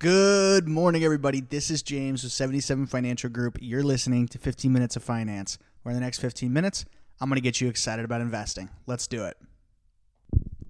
Good morning, everybody. This is James with 77 Financial Group. You're listening to 15 Minutes of Finance, where in the next 15 minutes, I'm going to get you excited about investing. Let's do it.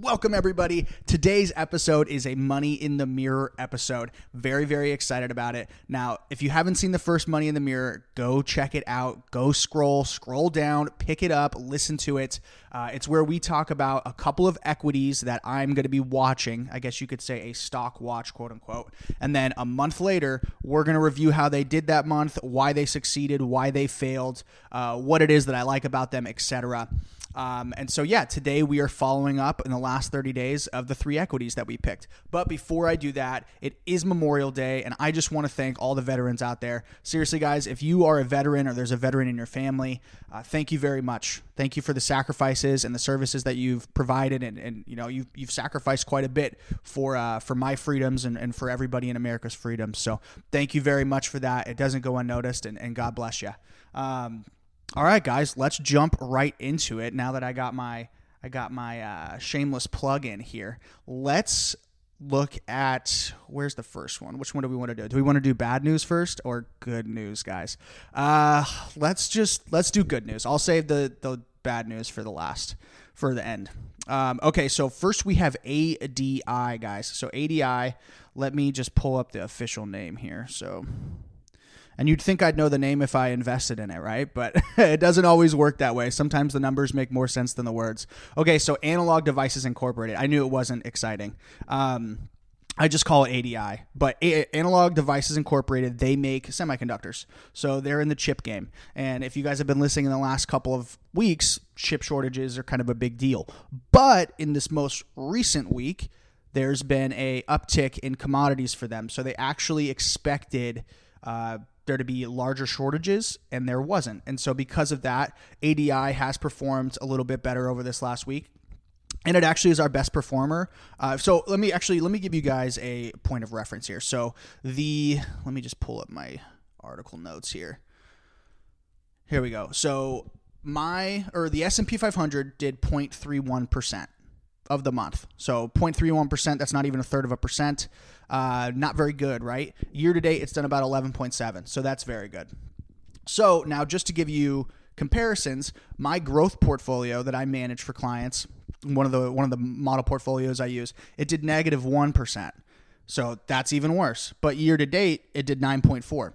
Welcome, everybody. Today's episode is a Money in the Mirror episode. Very, very excited about it. Now, if you haven't seen the first Money in the Mirror, go check it out. Go scroll, scroll down, pick it up, listen to it. Uh, it's where we talk about a couple of equities that I'm going to be watching. I guess you could say a stock watch, quote unquote. And then a month later, we're going to review how they did that month, why they succeeded, why they failed, uh, what it is that I like about them, etc. Um, and so, yeah, today we are following up in the last 30 days of the three equities that we picked. But before I do that, it is Memorial Day, and I just want to thank all the veterans out there. Seriously, guys, if you are a veteran or there's a veteran in your family, uh, thank you very much. Thank you for the sacrifices and the services that you've provided, and, and you know you've, you've sacrificed quite a bit for uh, for my freedoms and, and for everybody in America's freedoms. So thank you very much for that. It doesn't go unnoticed, and, and God bless you. Um, all right, guys, let's jump right into it. Now that I got my I got my uh, shameless plug in here, let's look at where's the first one. Which one do we want to do? Do we want to do bad news first or good news, guys? Uh, let's just let's do good news. I'll save the the bad news for the last for the end. Um, okay, so first we have ADI, guys. So ADI. Let me just pull up the official name here. So and you'd think I'd know the name if I invested in it, right? But it doesn't always work that way. Sometimes the numbers make more sense than the words. Okay, so Analog Devices Incorporated. I knew it wasn't exciting. Um, I just call it ADI, but A- Analog Devices Incorporated, they make semiconductors. So they're in the chip game. And if you guys have been listening in the last couple of weeks, chip shortages are kind of a big deal. But in this most recent week, there's been a uptick in commodities for them. So they actually expected uh, there to be larger shortages, and there wasn't. And so, because of that, ADI has performed a little bit better over this last week. And it actually is our best performer. Uh, so let me actually let me give you guys a point of reference here. So the let me just pull up my article notes here. Here we go. So my or the S&P 500 did 0.31 percent of the month. So 0.31%, that's not even a third of a percent. Uh, not very good, right? Year to date, it's done about 11.7. So that's very good. So now, just to give you comparisons, my growth portfolio that I manage for clients, one of the one of the model portfolios I use, it did negative one percent. So that's even worse. But year to date, it did 9.4.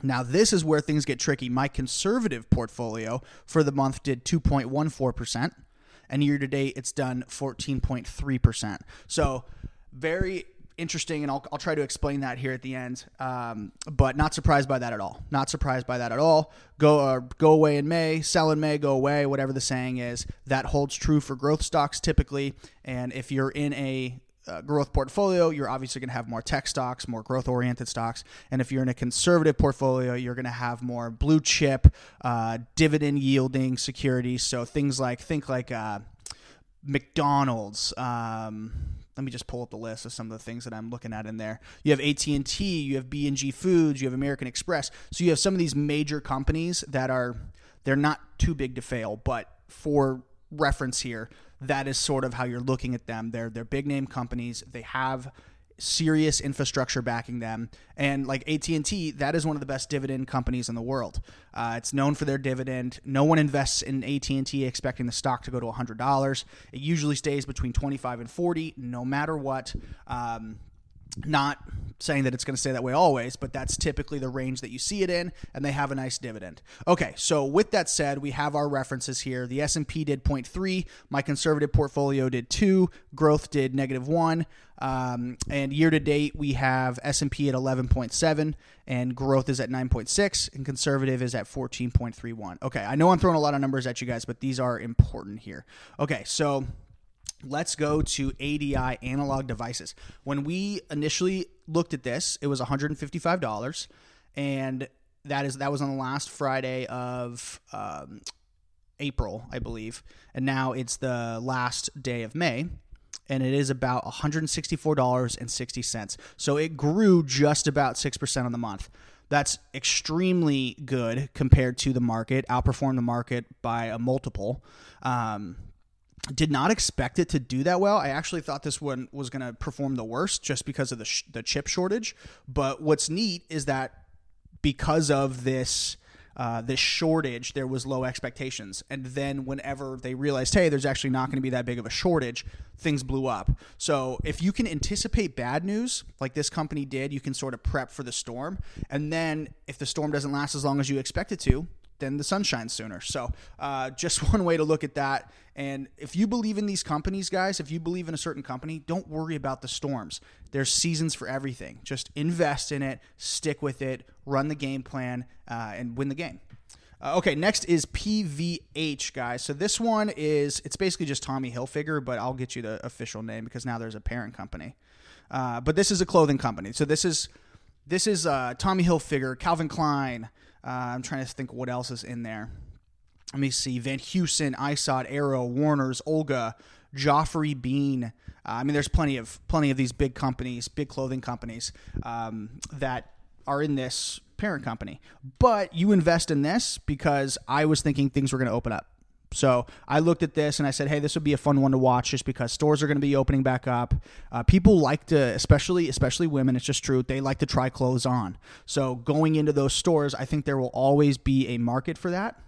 Now, this is where things get tricky. My conservative portfolio for the month did 2.14% and year to date it's done 14.3%. So very interesting, and I'll, I'll try to explain that here at the end. Um, but not surprised by that at all. Not surprised by that at all. Go uh, go away in May, sell in May, go away. Whatever the saying is, that holds true for growth stocks typically. And if you're in a uh, growth portfolio, you're obviously going to have more tech stocks, more growth oriented stocks. And if you're in a conservative portfolio, you're going to have more blue chip, uh, dividend yielding securities. So things like, think like uh, McDonald's. Um, let me just pull up the list of some of the things that I'm looking at in there. You have AT&T, you have B&G Foods, you have American Express. So you have some of these major companies that are they're not too big to fail, but for reference here, that is sort of how you're looking at them. They're they're big name companies. They have serious infrastructure backing them. And like AT&T that is one of the best dividend companies in the world. Uh, it's known for their dividend. No one invests in AT&T expecting the stock to go to $100 it usually stays between 25 and 40 no matter what. Um, not saying that it's going to stay that way always, but that's typically the range that you see it in, and they have a nice dividend. Okay, so with that said, we have our references here. The S&P did 0.3, my conservative portfolio did 2, growth did negative 1, um, and year to date we have S&P at 11.7 and growth is at 9.6 and conservative is at 14.31. Okay, I know I'm throwing a lot of numbers at you guys, but these are important here. Okay, so Let's go to ADI analog devices. When we initially looked at this, it was $155, and that is that was on the last Friday of um, April, I believe, and now it's the last day of May, and it is about $164.60. So it grew just about six percent on the month. That's extremely good compared to the market, outperformed the market by a multiple. Um, did not expect it to do that well. I actually thought this one was going to perform the worst just because of the sh- the chip shortage. But what's neat is that because of this uh, this shortage, there was low expectations, and then whenever they realized, hey, there's actually not going to be that big of a shortage, things blew up. So if you can anticipate bad news, like this company did, you can sort of prep for the storm, and then if the storm doesn't last as long as you expect it to, then the sun shines sooner. So, uh, just one way to look at that. And if you believe in these companies, guys, if you believe in a certain company, don't worry about the storms. There's seasons for everything. Just invest in it, stick with it, run the game plan, uh, and win the game. Uh, okay, next is PVH, guys. So this one is it's basically just Tommy Hilfiger, but I'll get you the official name because now there's a parent company. Uh, but this is a clothing company. So this is this is uh, Tommy Hilfiger, Calvin Klein. Uh, I'm trying to think what else is in there. Let me see: Van Heusen, Izod, Arrow, Warner's, Olga, Geoffrey Beene. Uh, I mean, there's plenty of plenty of these big companies, big clothing companies um, that are in this parent company. But you invest in this because I was thinking things were going to open up. So I looked at this and I said, "Hey, this would be a fun one to watch, just because stores are going to be opening back up. Uh, people like to, especially especially women. It's just true. They like to try clothes on. So going into those stores, I think there will always be a market for that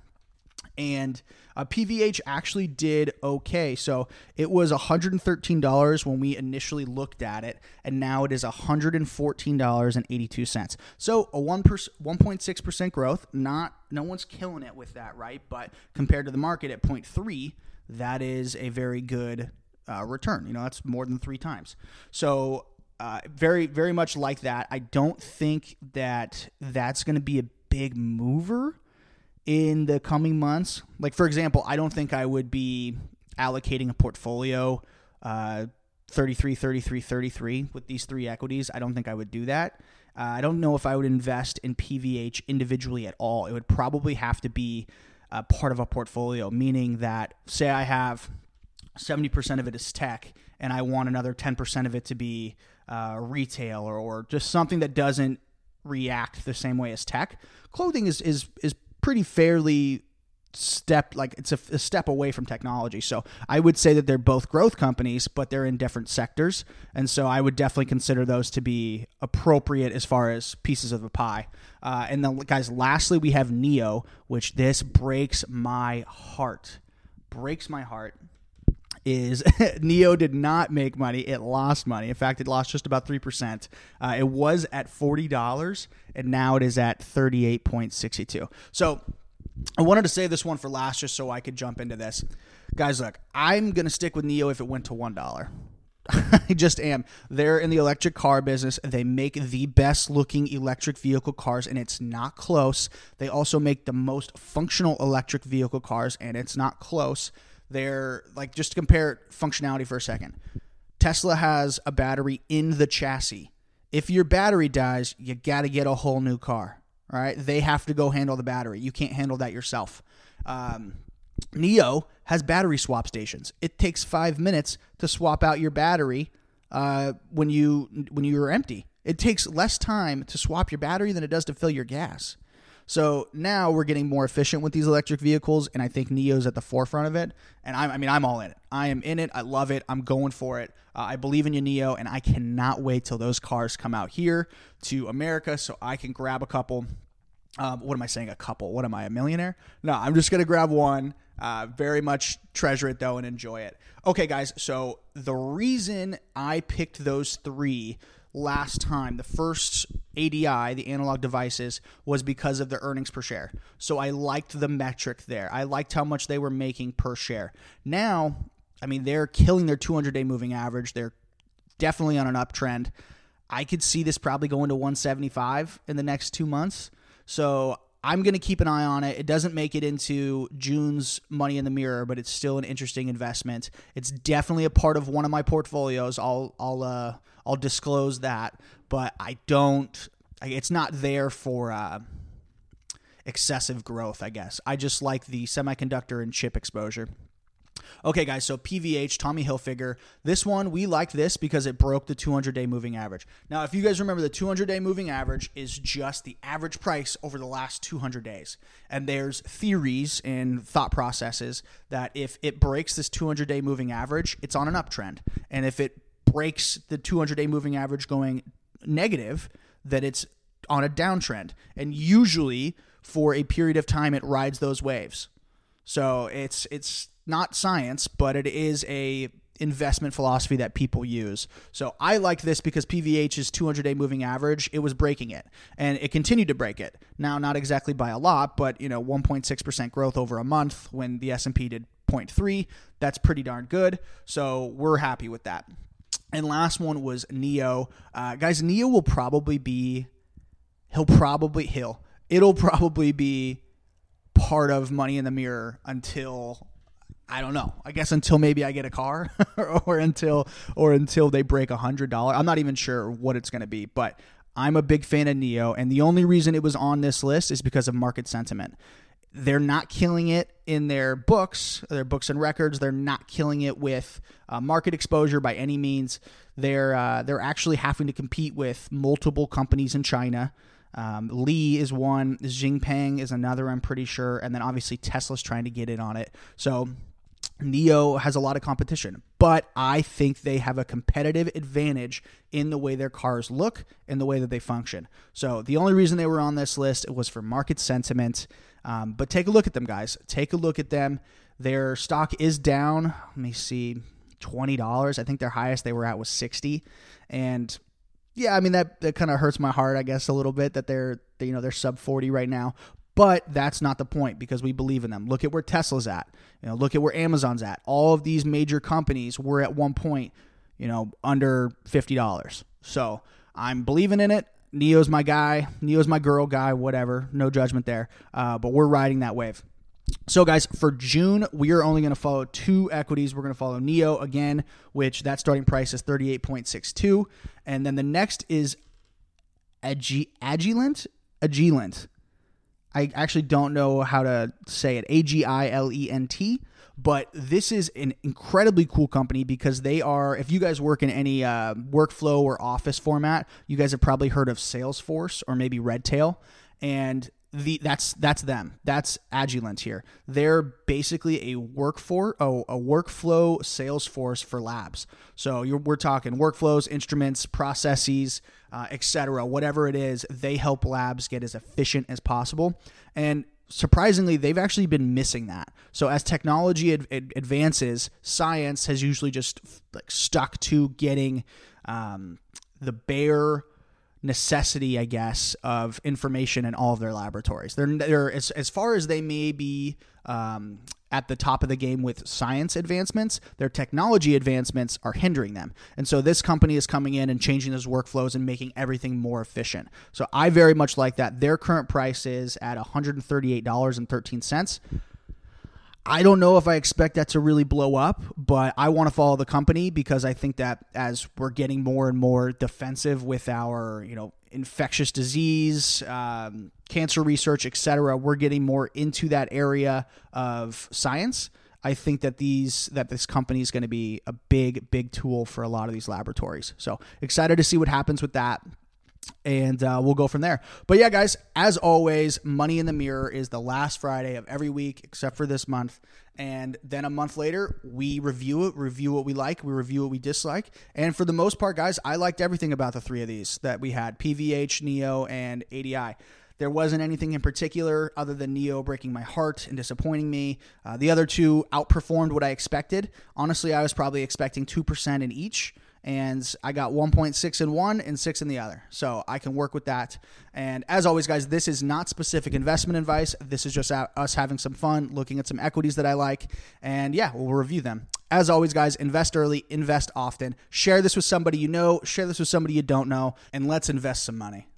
and uh, PVH actually did okay. So it was $113 when we initially looked at it, and now it is $114.82. So a 1 1.6% growth. Not no one's killing it with that, right? But compared to the market at 0.3, that is a very good uh, return. You know, that's more than three times. So uh, very, very much like that. I don't think that that's going to be a big mover in the coming months. Like, for example, I don't think I would be allocating a portfolio uh, 33, 33, 33 with these three equities. I don't think I would do that. Uh, I don't know if I would invest in PVH individually at all. It would probably have to be a part of a portfolio, meaning that, say, I have 70% of it is tech and I want another 10% of it to be uh, retail or, or just something that doesn't react the same way as tech. Clothing is, is, is pretty fairly step like it's a, a, step away from technology. So i would say that they're both growth companies but they're in different sectors. And so i would definitely consider those to be appropriate as far as pieces of a pie. Uh, and then guys lastly we have NIO which this breaks my heart. Breaks my heart is NIO did not make money. It lost money. In fact, it lost just about 3%. Uh, it was at $40 and now it is at 38.62. So I wanted to save this one for last just so I could jump into this. Guys, look, I'm going to stick with NIO if it went to $1. I just am. They're in the electric car business. They make the best looking electric vehicle cars, and it's not close. They also make the most functional electric vehicle cars, and it's not close. They're like, just to compare functionality for a second Tesla has a battery in the chassis if your battery dies, you got to get a whole new car. Right? they have to go handle the battery. You can't handle that yourself. Um, NIO has battery swap stations. It takes five minutes to swap out your battery uh, when you when you are empty. It takes less time to swap your battery than it does to fill your gas. So now we're getting more efficient with these electric vehicles, and I think NIO's at the forefront of it. And I'm, I mean, I'm all in it. I am in it. I love it. I'm going for it. Uh, I believe in you, NIO, and I cannot wait till those cars come out here to America so I can grab a couple. Um, what am I saying? A couple? What am I, a millionaire? No, I'm just gonna grab one. Uh, very much treasure it though and enjoy it. Okay, guys. So the reason I picked those three last time, the first ADI, the analog devices, was because of the earnings per share. So I liked the metric there. I liked how much they were making per share. Now, I mean, they're killing their 200 day moving average. They're definitely on an uptrend. I could see this probably going to 175 in the next two months. So I'm going to keep an eye on it. It doesn't make it into June's money in the mirror, but it's still an interesting investment. It's definitely a part of one of my portfolios. I'll I'll uh, I'll disclose that, but I don't. It's not there for uh, excessive growth. I guess I just like the semiconductor and chip exposure. Okay, guys, so PVH, Tommy Hilfiger. This one, we like this because it broke the 200 day moving average. Now, if you guys remember, the 200 day moving average is just the average price over the last 200 days. And there's theories and thought processes that if it breaks this 200 day moving average, it's on an uptrend. And if it breaks the 200 day moving average going negative, that it's on a downtrend. And usually, for a period of time, it rides those waves. So it's it's not science, but it is a investment philosophy that people use. So I like this because PVH's 200 day moving average, it was breaking it and it continued to break it. Now not exactly by a lot, but you know 1.6% growth over a month when the S&P did 0.3, that's pretty darn good. So we're happy with that. And last one was NIO. Uh, guys, NIO will probably be he'll probably he'll it'll probably be part of money in the mirror until I don't know. I guess until maybe I get a car, or until or until they break a hundred dollar. I'm not even sure what it's going to be, but I'm a big fan of NIO, and the only reason it was on this list is because of market sentiment. They're not killing it in their books, their books and records. They're not killing it with uh, market exposure by any means. They're uh, they're actually having to compete with multiple companies in China. Um, Li is one, Xpeng is another, I'm pretty sure, and then obviously Tesla's trying to get in on it. So NIO has a lot of competition, but I think they have a competitive advantage in the way their cars look and the way that they function. So the only reason they were on this list was for market sentiment. Um, but take a look at them, guys. Take a look at them. Their stock is down. Let me see, twenty dollars. I think their highest they were at was sixty, and yeah, I mean that that kind of hurts my heart, I guess, a little bit that they're you know they're sub forty right now. But that's not the point because we believe in them. Look at where Tesla's at. You know, look at where Amazon's at. All of these major companies were at one point, you know, under fifty dollars. So I'm believing in it. NIO's my guy. NIO's my girl guy. Whatever. No judgment there. Uh, but we're riding that wave. So, guys, for June, we are only going to follow two equities. We're going to follow NIO again, which that starting price is 38.62. And then the next is Agi- Agilent. Agilent. I actually don't know how to say it. A G I L E N T. But this is an incredibly cool company because they are, if you guys work in any uh, workflow or office format, you guys have probably heard of Salesforce or maybe Redtail. And the that's that's them. That's Agilent here. They're basically a workfor oh, a workflow Salesforce for labs. So we're talking workflows, instruments, processes, uh, etc. Whatever it is, they help labs get as efficient as possible. And surprisingly, they've actually been missing that. So as technology ad- ad- advances, science has usually just like stuck to getting um, the bare necessity, I guess, of information in all of their laboratories. They're, they're as, as far as they may be um, at the top of the game with science advancements, their technology advancements are hindering them. And so this company is coming in and changing those workflows and making everything more efficient. So I very much like that. Their current price is at $138.13. I don't know if I expect that to really blow up, but I want to follow the company because I think that as we're getting more and more defensive with our, you know, infectious disease, um, cancer research, etc., we're getting more into that area of science. I think that these that this company is going to be a big big tool for a lot of these laboratories. So excited to see what happens with that and uh, we'll go from there. But yeah, guys, as always, Money in the Mirror is the last Friday of every week except for this month. And then a month later, we review it, review what we like, we review what we dislike. And for the most part, guys, I liked everything about the three of these that we had PVH, NIO, and ADI. There wasn't anything in particular other than NIO breaking my heart and disappointing me. Uh, the other two outperformed what I expected. Honestly, I was probably expecting 2% in each and I got 1.6 in one and six in the other. So I can work with that. And as always, guys, this is not specific investment advice. This is just us having some fun, looking at some equities that I like, and yeah, we'll review them. As always, guys, invest early, invest often. Share this with somebody you know, share this with somebody you don't know, and let's invest some money.